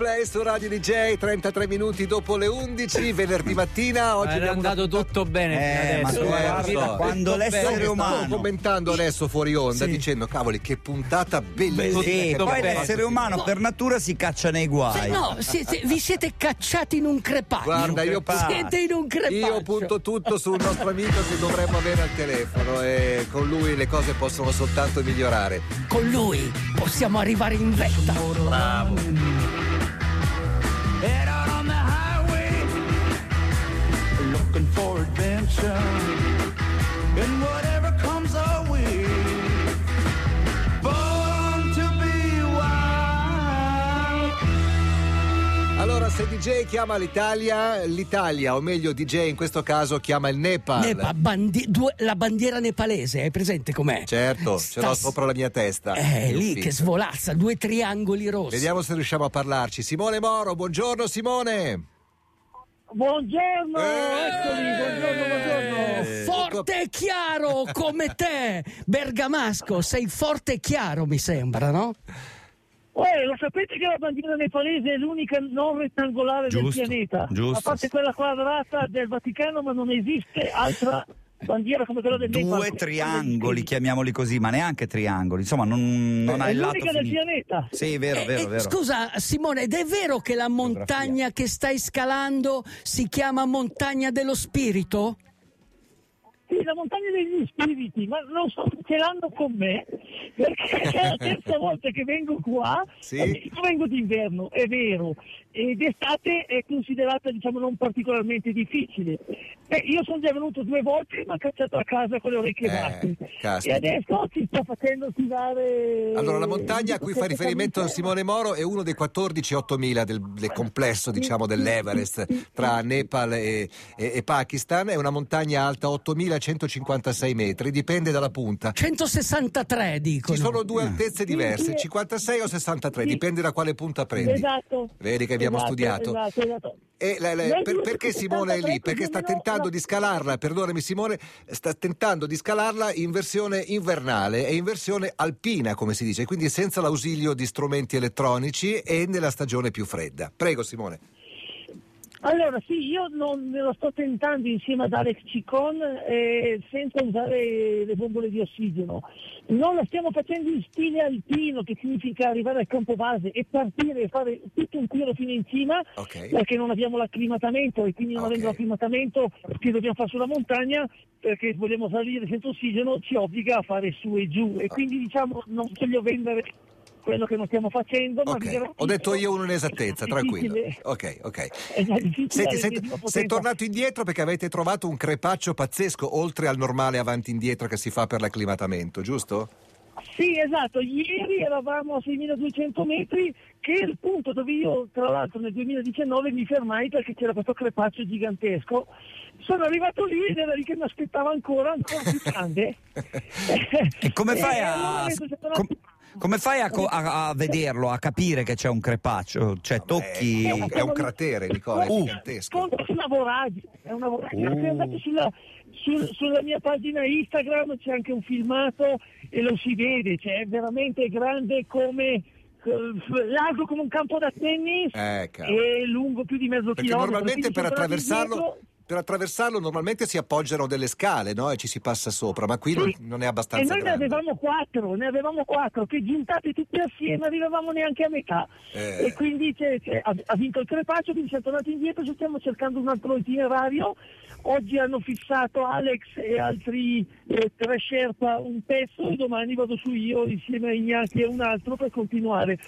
Coldplay su Radio DJ, 33 minuti dopo le 11, venerdì mattina. Oggi abbiamo andato tutto bene Eh, ma eh, guarda, quando bene. l'essere Stavo umano commentando adesso fuori onda Sì. dicendo cavoli che puntata bellissima. Sì, poi l'essere umano per natura si caccia nei guai. Se no, siete- vi siete cacciati in un crepaggio. Guarda, io, Crepaccio. siete in un crepaggio. io punto tutto sul nostro amico che dovremmo avere al telefono e con lui le cose possono soltanto migliorare. Con lui possiamo arrivare in vetta. Bravo. Chiama l'Italia, l'Italia, o meglio DJ in questo caso chiama il Nepal. Nepa, bandi- due- la bandiera nepalese, hai presente com'è? Certo, ce Sta- l'ho sopra la mia testa. Eh, in lì ufficio. che svolazza, due triangoli rossi. Vediamo se riusciamo a parlarci. Simone Moro, buongiorno Simone. Buongiorno, Eh, eccoli, buongiorno, buongiorno. Forte e chiaro come te, Bergamasco, sei forte e chiaro mi sembra, no? Eh, lo sapete che la bandiera nepalese è l'unica non rettangolare Giusto, del pianeta? giusto. A parte quella quadrata del Vaticano, ma non esiste altra bandiera come quella del Nepal. Due triangoli, chiamiamoli così, ma neanche triangoli. Insomma, non, non È ha il lato l'unica del finito. pianeta. Sì, vero, Eh, vero, eh, vero. Scusa Simone, ed è vero che la montagna che stai scalando si chiama montagna dello spirito? Sì, la montagna degli spiriti, ma non so ce l'hanno con me, perché è la terza volta che vengo qua, Sì. Io vengo d'inverno, è vero, ed d'estate è considerata diciamo non particolarmente difficile. Eh, io sono già venuto due volte, ma cacciato a casa con le orecchie Eh, basse. caspita. E adesso si sta facendo tirare... Allora, la montagna a cui fa riferimento Simone Moro è uno dei 14-8000 del, del complesso, diciamo, dell'Everest tra Nepal e, e- e Pakistan. È una montagna alta 8156 metri, dipende dalla punta. 163 dicono. Ci sono due altezze diverse, 56 o 63, dipende da quale punta prendi. Vedi che abbiamo Esatto, studiato. Esatto, esatto. La- la- per- perché Simone è lì? 1973 Perché sta tentando di scalarla, perdonami Simone, sta tentando di scalarla in versione invernale e in versione alpina, come si dice, quindi senza l'ausilio di strumenti elettronici e nella stagione più fredda. Prego Simone. Allora sì, io non me lo sto tentando insieme ad Alex Cicon eh, senza usare le bombole di ossigeno. Non la stiamo facendo in stile alpino, che significa arrivare al campo base e partire e fare tutto un giro fino in cima, Ok. perché non abbiamo l'acclimatamento e quindi non Ok. avendo l'acclimatamento che dobbiamo fare sulla montagna, perché vogliamo salire senza ossigeno, ci obbliga a fare su e giù. E quindi diciamo non voglio vendere quello che non stiamo facendo, ma vi Ok, garantisco- ho detto io un'inesattezza, tranquillo. Ok, ok. Senti, avere sei, tornato indietro perché avete trovato un crepaccio pazzesco, oltre al normale avanti e indietro che si fa per l'acclimatamento, giusto? Sì, esatto, ieri eravamo a 6.200 metri, che è il punto dove io, tra l'altro, nel 2019 mi fermai perché c'era questo crepaccio gigantesco. Sono arrivato lì ed era lì che mi aspettava ancora, ancora più grande. E come fai E a, allora com- come fai a, co- a- a vederlo, a capire che c'è un crepaccio? Cioè, tocchi. È un, è un cratere, Nicola, è Uh. gigantesco. Conto una voragine, è una voragine. Se andate sulla, sul- sulla mia pagina Instagram c'è anche un filmato e lo si vede, cioè è veramente grande come eh, largo come un campo da tennis Eh, e lungo più di mezzo Perché chilometro. normalmente per attraversarlo. Per attraversarlo normalmente si appoggiano delle scale, no? E ci si passa sopra, ma qui non- Sì. non è E abbastanza noi ne grande. avevamo quattro, ne avevamo quattro, che giuntate tutti assieme non arrivavamo neanche a metà. Eh. E quindi c'è- c'è- ha, ha vinto il crepaccio, quindi siamo tornati indietro, ci stiamo cercando un altro itinerario. Oggi hanno fissato Alex e altri eh, tre Sherpa un pezzo e domani vado su io insieme a Ignati e un altro per continuare.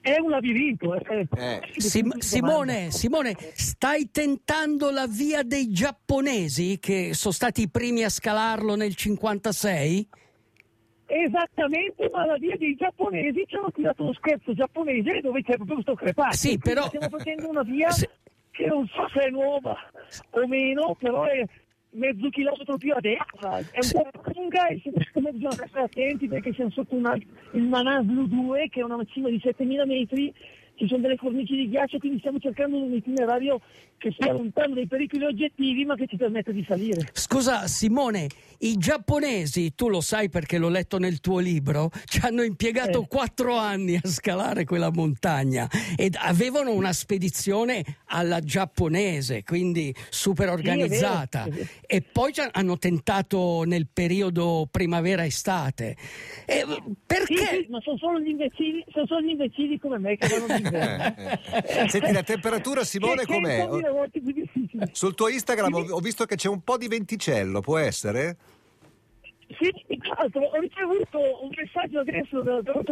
È un labirinto. Eh. Eh. Sim- Simone, Simone, stai tentando la via dei giapponesi che sono stati i primi a scalarlo nel 56? Esattamente, ma la via dei giapponesi ci hanno tirato uno scherzo giapponese dove c'è proprio questo crepaccio. Sì, però- Stiamo facendo una via Se- che non so se è nuova o meno, però è mezzo chilometro più a destra. È un po' lunga e secondo me bisogna stare attenti perché siamo sotto una, il Manaslu 2 che è una cima di 7000 metri ci sono delle cornici di ghiaccio, quindi stiamo cercando un itinerario che sia lontano dai pericoli oggettivi ma che ci permetta di salire. Scusa Simone, i giapponesi, tu lo sai perché l'ho letto nel tuo libro, ci hanno impiegato Eh. quattro anni a scalare quella montagna ed avevano una spedizione alla giapponese, quindi super organizzata. vero. E poi hanno tentato nel periodo primavera-estate. E Sì, perché? sì, ma sono solo gli imbecilli, sono solo gli imbecilli come me che vanno. Eh, Senti, la temperatura, Simone, Che- com'è? Sul tuo Instagram ho visto che c'è un po' di venticello, può essere? Sì, tra l'altro ho ricevuto un messaggio adesso da da-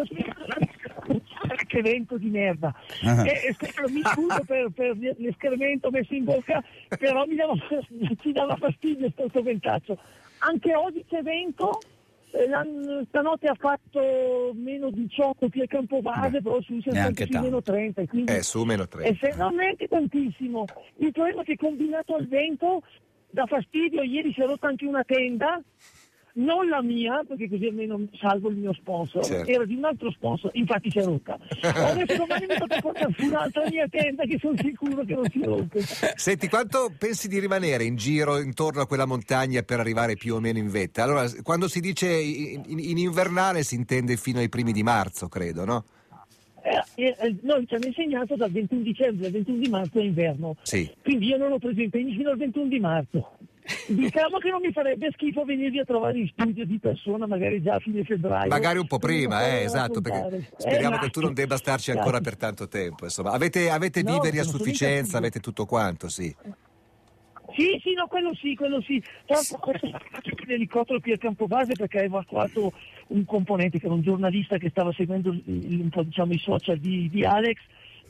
che evento di merda. Ah. E, e mi scuso per, per l'escremento messo in bocca, però mi dava, ci dava fastidio questo ventaccio. Anche oggi c'è vento. Eh, Stanotte ha fatto meno 18 qui a Campobase, però su siamo neanche sempre sui meno 30. Quindi Eh, su meno e 3. se neanche tantissimo. Il problema è che combinato al vento dà fastidio. Ieri si è rotta anche una tenda, non la mia, perché così almeno salvo il mio sponsor. Certo. Era di un altro sponsor, infatti si è rotta. Adesso domani mi tocca portare su un'altra mia tenda che sono sicuro che non si rompe. Senti, quanto pensi di rimanere in giro intorno a quella montagna per arrivare più o meno in vetta? Allora, quando si dice in, in- in invernale si intende fino ai primi di marzo, credo, no? Eh, eh, noi ci hanno insegnato dal 21 dicembre al 21 di marzo è inverno. Sì. Quindi io non ho preso impegni fino al 21 di marzo. Diciamo che non mi farebbe schifo venirvi a trovare in studio di persona, magari già a fine febbraio. Magari un po' prima, eh, esatto, perché raccontare. speriamo Eh, che tu non debba starci ancora Grazie. per tanto tempo. Insomma, avete, avete No, viveri a sufficienza, avete tutto quanto, sì. Sì, sì, no, quello sì, quello sì. Ho fatto l'elicottero qui a Campobase perché ha evacuato un componente che era un giornalista che stava seguendo il- il- un po' diciamo, i social di, di Alex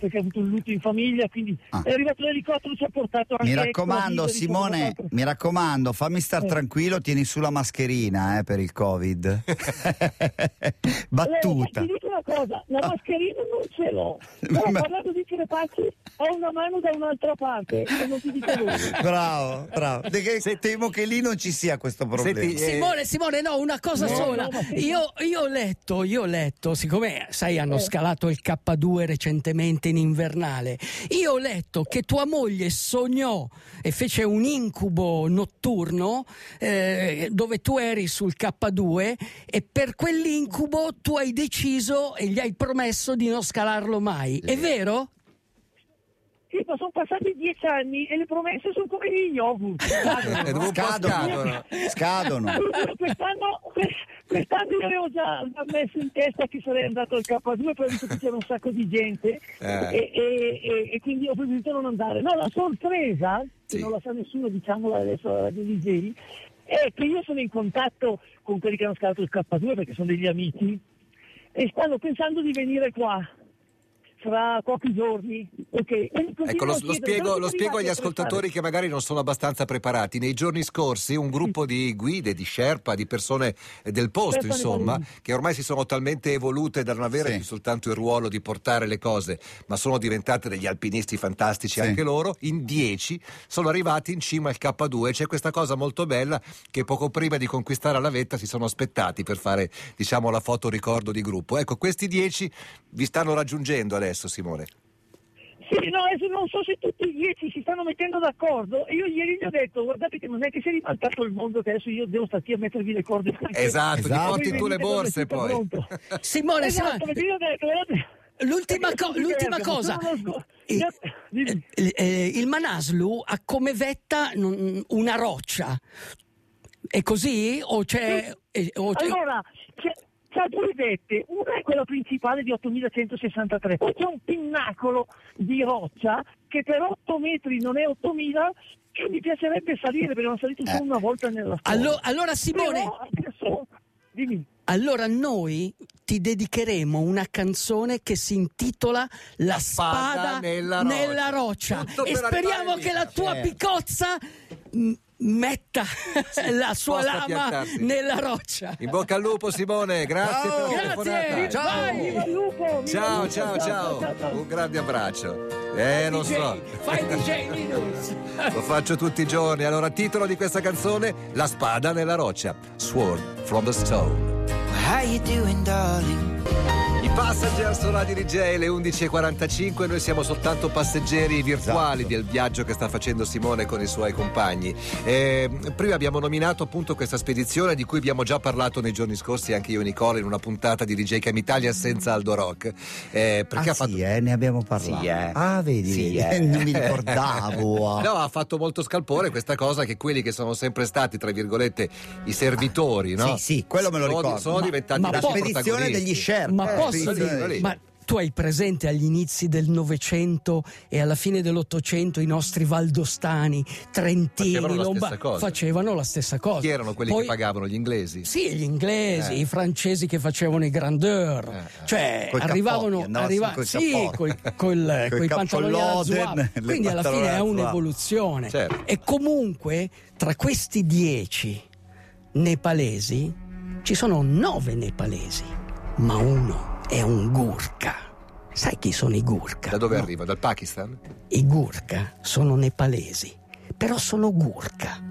perché ha avuto un lutto in famiglia, quindi Ah. è arrivato l'elicottero ci ha portato anche Mi ecco, raccomando, di Simone, mi raccomando, fammi star Eh. tranquillo, tieni su la mascherina eh, per il Covid. Battuta. Ti dico una cosa, la mascherina non ce l'ho. Però Ma- parlando di crepacci, ho una mano da un'altra parte e non ti dico dove. Bravo, bravo. Perché temo che lì non ci sia questo problema. Senti, eh, Simone, Simone, no, una cosa No, sola. no. Io, io ho letto, io ho letto, siccome sai, hanno Eh. scalato il K2 recentemente in invernale. Io ho letto che tua moglie sognò e fece un incubo notturno eh, dove tu eri sul K2 e per quell'incubo tu hai deciso e gli hai promesso di non scalarlo mai. È vero? Sì, ma sono passati dieci anni e le promesse sono come gli yogurt. eh, Scadono. scadono. Scadono. quest'anno, quest'anno io avevo già messo in testa che sarei andato al K2 poi ho visto che c'era un sacco di gente Eh. e, e- e- e quindi ho preferito non andare. No, la sorpresa, Sì. che non la sa nessuno, diciamola adesso alla Radio DJ, è che io sono in contatto con quelli che hanno scalato il K2 perché sono degli amici e stanno pensando di venire qua fra pochi giorni. ok? Mi Ecco, lo, lo spiego, "Dove lo spiego agli ascoltatori prestare?" che magari non sono abbastanza preparati. Nei giorni scorsi un gruppo di guide, di Sherpa, di persone del posto, Sherpa insomma, che ormai si sono talmente evolute da non avere Sì. più soltanto il ruolo di portare le cose, ma sono diventate degli alpinisti fantastici Sì. anche loro, in 10 sono arrivati in cima al K2. C'è questa cosa molto bella che poco prima di conquistare la vetta si sono aspettati per fare, diciamo, la foto ricordo di gruppo. Ecco, questi 10 vi stanno raggiungendo adesso, Simone. Sì, no, adesso non so se tutti i dieci si stanno mettendo d'accordo e io ieri gli ho detto guardate che non è che si è ribaltato il mondo che adesso io devo stare qui a mettervi le corde Esatto, Esatto. ti porti tu le borse poi. Simone, Esatto, Simone, io ho detto, guardate, l'ultima, perché co- l'ultima cosa. Eh, eh, eh, il Manaslu ha come vetta una roccia. È così? O c'è. eh, o c'è- Allora, c'è, c'ha due vette, una è quella principale di 8163, poi c'è un pinnacolo di roccia che per 8 metri non è 8000 che mi piacerebbe salire perché non ho salito solo Eh. una volta nella storia. Allo- allora, Simone. Però adesso, dimmi. Allora noi ti dedicheremo una canzone che si intitola La spada, nella, roccia. Tutto e per speriamo che la tua Certo. picozza metta la sua lama nella roccia. In bocca al lupo Simone, grazie Ciao. per la Grazie, telefonata. viva il Ciao, lupo, ciao, ciao. Un grande abbraccio. Eh, non DJ, so. Fai DJ Linus. Lo faccio tutti i giorni. Allora, titolo di questa canzone: La spada nella roccia. Sword from the Stone. How you doing, darling? I Passenger su Radio DJ, le 11.45, noi siamo soltanto passeggeri virtuali Esatto. del viaggio che sta facendo Simone con i suoi compagni. Eh, prima abbiamo nominato appunto questa spedizione di cui abbiamo già parlato nei giorni scorsi, anche io e Nicola, in una puntata di DJ Cam Italia senza Aldo Rock. Eh, perché ah, ha fatto... sì, eh, ne abbiamo parlato. Sì, eh. Ah, vedi, Sì, eh. non mi ricordavo. No, ha fatto molto scalpore questa cosa che quelli che sono sempre stati, tra virgolette, i servitori, no? Sì, sì, quello me lo Sono- ricordo. Sono Ma- diventati ma La poi- spedizione degli Sherpa. Ma eh, posso dire- Ma tu hai presente agli inizi del Novecento e alla fine dell'Ottocento i nostri valdostani, trentini, Facevano la lomba- stessa cosa. facevano la stessa cosa. Chi erano quelli Poi- che pagavano gli inglesi? Sì, gli inglesi, Eh. i francesi che facevano i grandeur, Eh, eh. cioè Coi arrivavano, andava arriva- coi sì, coi, col- Coi pantaloni alla zouave. quindi alla fine è un'evoluzione. Certo. E comunque tra questi dieci nepalesi ci sono nove nepalesi, ma uno è un gurkha. Sai chi sono i gurkha? Da dove No. arriva? Dal Pakistan? I Gurkha sono nepalesi, però sono Gurkha.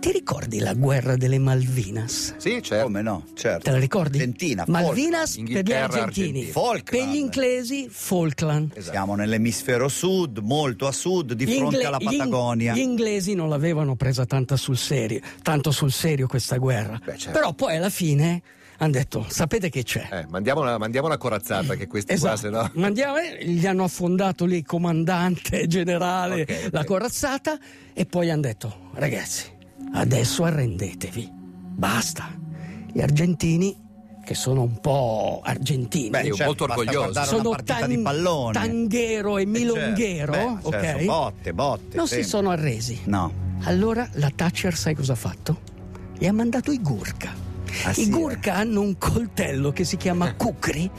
Ti ricordi la guerra delle Malvinas? Sì, certo. Come no? Certo. Te la ricordi? Argentina, Malvinas per gli argentini. Falkland. per gli inglesi Falkland. Esatto. Siamo nell'emisfero sud, molto a sud, di Gli fronte ingle- alla gli in- Patagonia. Gli, inglesi non l'avevano presa tanta sul serio, tanto sul serio questa guerra. Beh, certo. Però poi alla fine hanno detto, sapete che c'è? Eh, mandiamo, una, mandiamo una corazzata che questi qua se Esatto, no... Ma andiamo, eh, gli hanno affondato lì comandante generale Ok, ok. la corazzata e poi hanno detto ragazzi adesso arrendetevi basta gli argentini che sono un po' argentini Beh, certo, molto orgogliosi. sono tan- di pallone. tanghero e Eh, milonghero certo. Beh, ok certo, botte, botte. non sempre. si sono arresi No. allora la Thatcher sai cosa ha fatto? gli ha mandato i Gurkha Ah, I sì, Gurkha hanno un coltello che si chiama kukri,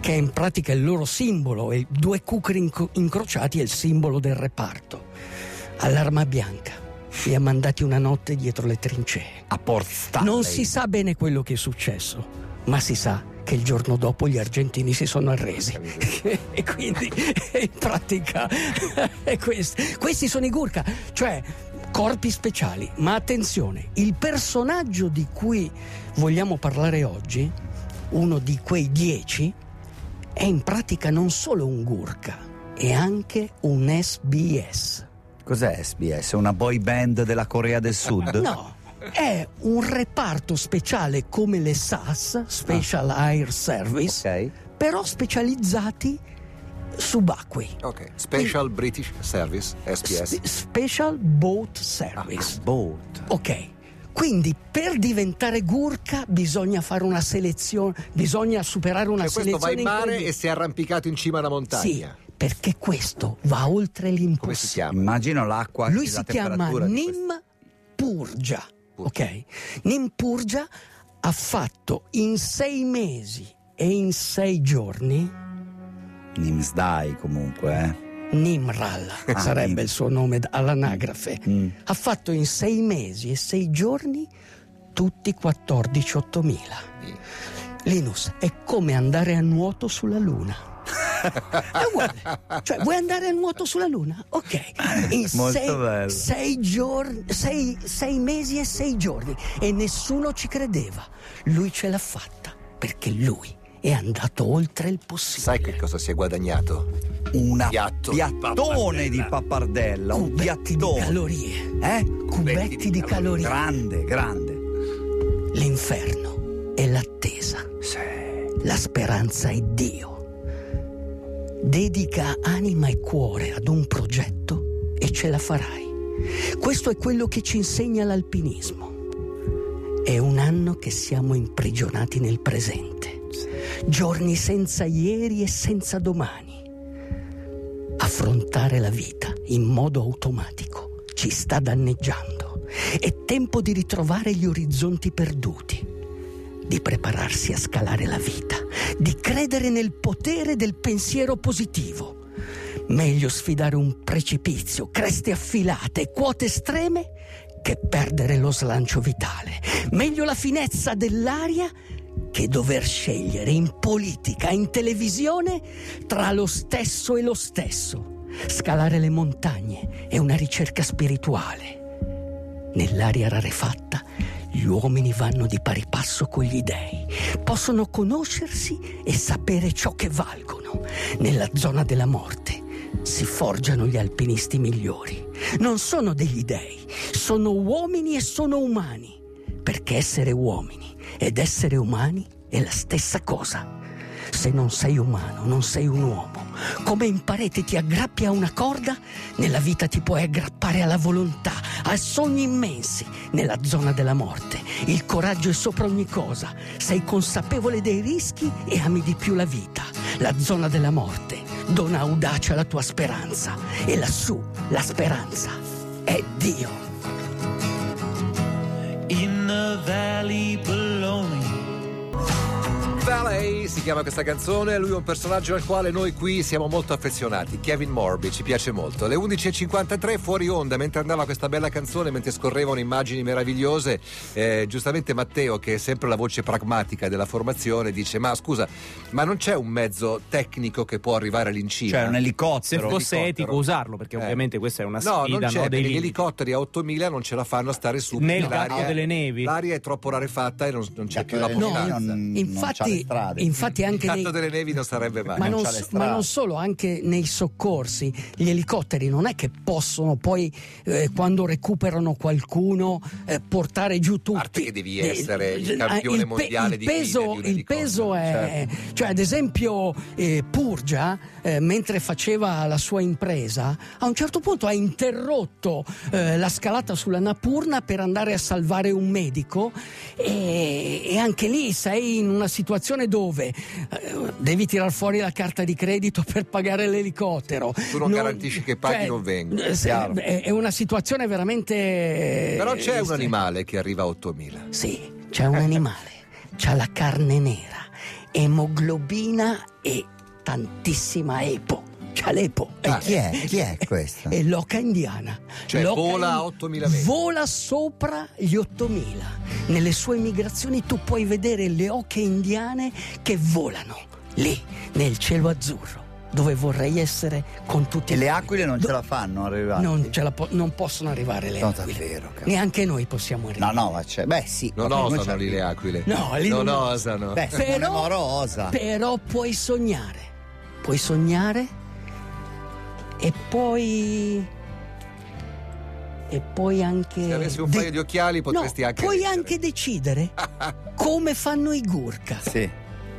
che è in pratica il loro simbolo, e due kukri inco- incrociati è il simbolo del reparto. All'arma bianca li ha mandati una notte dietro le trincee. A Port Stanley. Non si sa bene quello che è successo, ma si sa che il giorno dopo gli argentini si sono arresi. e quindi in pratica è questo. Questi sono i Gurkha, cioè corpi speciali. Ma attenzione, il personaggio di cui vogliamo parlare oggi, uno di quei dieci, è in pratica non solo un Gurkha, è anche un SBS. Cos'è SBS? Una boy band della Corea del Sud? No, è un reparto speciale come le SAS, Special Air Service, Ok. però specializzati subacquei. Ok, Special British Service, SPS. Spe- Special Boat Service. Boat. Ok. Quindi per diventare Gurkha bisogna fare una selezione, bisogna superare una Cioè, questo va selezione in mare incredibile. e si è arrampicato in cima a una Sì, montagna. perché questo va oltre l'impossibile. Come si chiama? Immagino l'acqua Lui e si chiama Nim Purgia. Ok? Nim Purgia ha fatto in sei mesi e in sei giorni Nimsdai comunque, eh. Nimral Ah, sarebbe Nim. il suo nome all'anagrafe. Mm. Ha fatto in sei mesi e sei giorni tutti 14.000. Linus, è come andare a nuoto sulla Luna. È uguale. Cioè, vuoi andare a nuoto sulla Luna? Ok. In sei, sei giorni, sei, sei mesi e sei giorni. E nessuno ci credeva. Lui ce l'ha fatta perché lui è andato oltre il possibile. Sai che cosa si è guadagnato? Una Piatto di piattone di pappardella, un Cubetti di piattone. calorie. Eh? Cubetti di calorie. Grande, grande. L'inferno è l'attesa. La speranza è Dio. Dedica anima e cuore ad un progetto e ce la farai. Questo è quello che ci insegna l'alpinismo. È un anno che siamo imprigionati nel presente. Giorni senza ieri e senza domani. Affrontare la vita in modo automatico ci sta danneggiando. È tempo di ritrovare gli orizzonti perduti, di prepararsi a scalare la vita, di credere nel potere del pensiero positivo. Meglio sfidare un precipizio, creste affilate quote estreme che perdere lo slancio vitale. Meglio la finezza dell'aria che dover scegliere in politica, in televisione, tra lo stesso e lo stesso. Scalare le montagne è una ricerca spirituale. Nell'aria rarefatta Gli uomini vanno di pari passo con gli dei, possono conoscersi e sapere ciò che valgono. Nella zona della morte si forgiano gli alpinisti migliori. Non sono degli dei, sono uomini e sono umani. Perché essere uomini ed essere umani è la stessa cosa. Se non sei umano, non sei un uomo. Come in parete ti aggrappi a una corda, nella vita ti puoi aggrappare alla volontà, a sogni immensi. Nella zona della morte, il coraggio è sopra ogni cosa. Sei consapevole dei rischi e ami di più la vita. La zona della morte dona audacia alla tua speranza. E lassù la speranza è Dio. In the valley below. Valley si chiama questa canzone, lui è un personaggio al quale noi qui siamo molto affezionati, Kevin Morby, ci piace molto. Le 11.53 fuori onda, mentre andava questa bella canzone, mentre scorrevano immagini meravigliose, eh, giustamente Matteo, che è sempre la voce pragmatica della formazione, dice ma scusa, ma non c'è un mezzo tecnico che può arrivare all'incima? Cioè un Se elicottero. fosse elicottero. etico usarlo, perché Eh. ovviamente questa è una No, sfida, non c'è, no, gli elicotteri a 8000 non ce la fanno a stare su. Nel campo delle nevi. L'aria è troppo rarefatta e non, non c'è più la delle possibilità. non- c'ha le Infatti, strade. infatti Il anche nei, catto delle nevi non sarebbe mai. ma, non non, ma non solo, anche nei soccorsi, gli elicotteri non è che possono poi, eh, quando recuperano qualcuno, eh, portare giù tutti. parte che devi Eh, essere il eh, campione pe- mondiale il di peso, di un Il peso è. certo. Cioè, ad esempio, eh, Purgia, eh, mentre faceva la sua impresa, a un certo punto ha interrotto la scalata sulla Napurna per andare a salvare un medico e, e anche lì sei in una situazione dove eh, devi tirar fuori la carta di credito per pagare l'elicottero. Tu non garantisci che paghi, non vengono. eh, se- Chiaro. È, una situazione veramente... Però c'è eh, un animale che arriva a 8000. Sì, c'è un animale, c'ha la carne nera, emoglobina e tantissima epo. C'ha l'epo. E chi è? Chi è questa? È l'oca indiana. Cioè, L'oca vola a 8000 metri. Vola sopra gli 8000. Nelle sue migrazioni tu puoi vedere le oche indiane che volano lì, nel cielo azzurro, dove vorrei essere con tutti E le aquile non Do- ce la fanno arrivare? Non, ce la po- non possono arrivare le No, aquile. davvero, cavolo. Neanche noi possiamo No, arrivare. no, ma c'è. Beh, sì. Non osano lì le aquile. No, lì non non osano. Beh, Moro osa. Però puoi sognare. Puoi sognare e poi. E poi anche. Se avessi un de- paio di occhiali potresti No, anche Puoi leggere. anche decidere come fanno i Gurkha. Sì.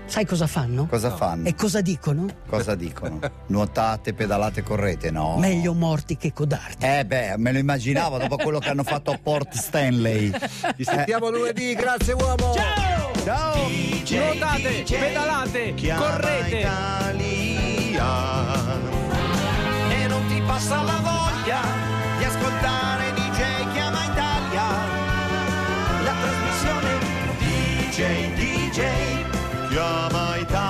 Sai cosa fanno? Cosa fanno? E cosa dicono? Cosa dicono? Nuotate, pedalate, correte? No. Meglio morti che codardi. Eh beh, me lo immaginavo dopo quello che hanno fatto a Port Stanley. Ci sentiamo lunedì, grazie uomo! Ciao! Nuotate, pedalate, correte. Italia passa la voglia di ascoltare DJ Chiama Italia, la trasmissione DJ DJ Chiama Italia.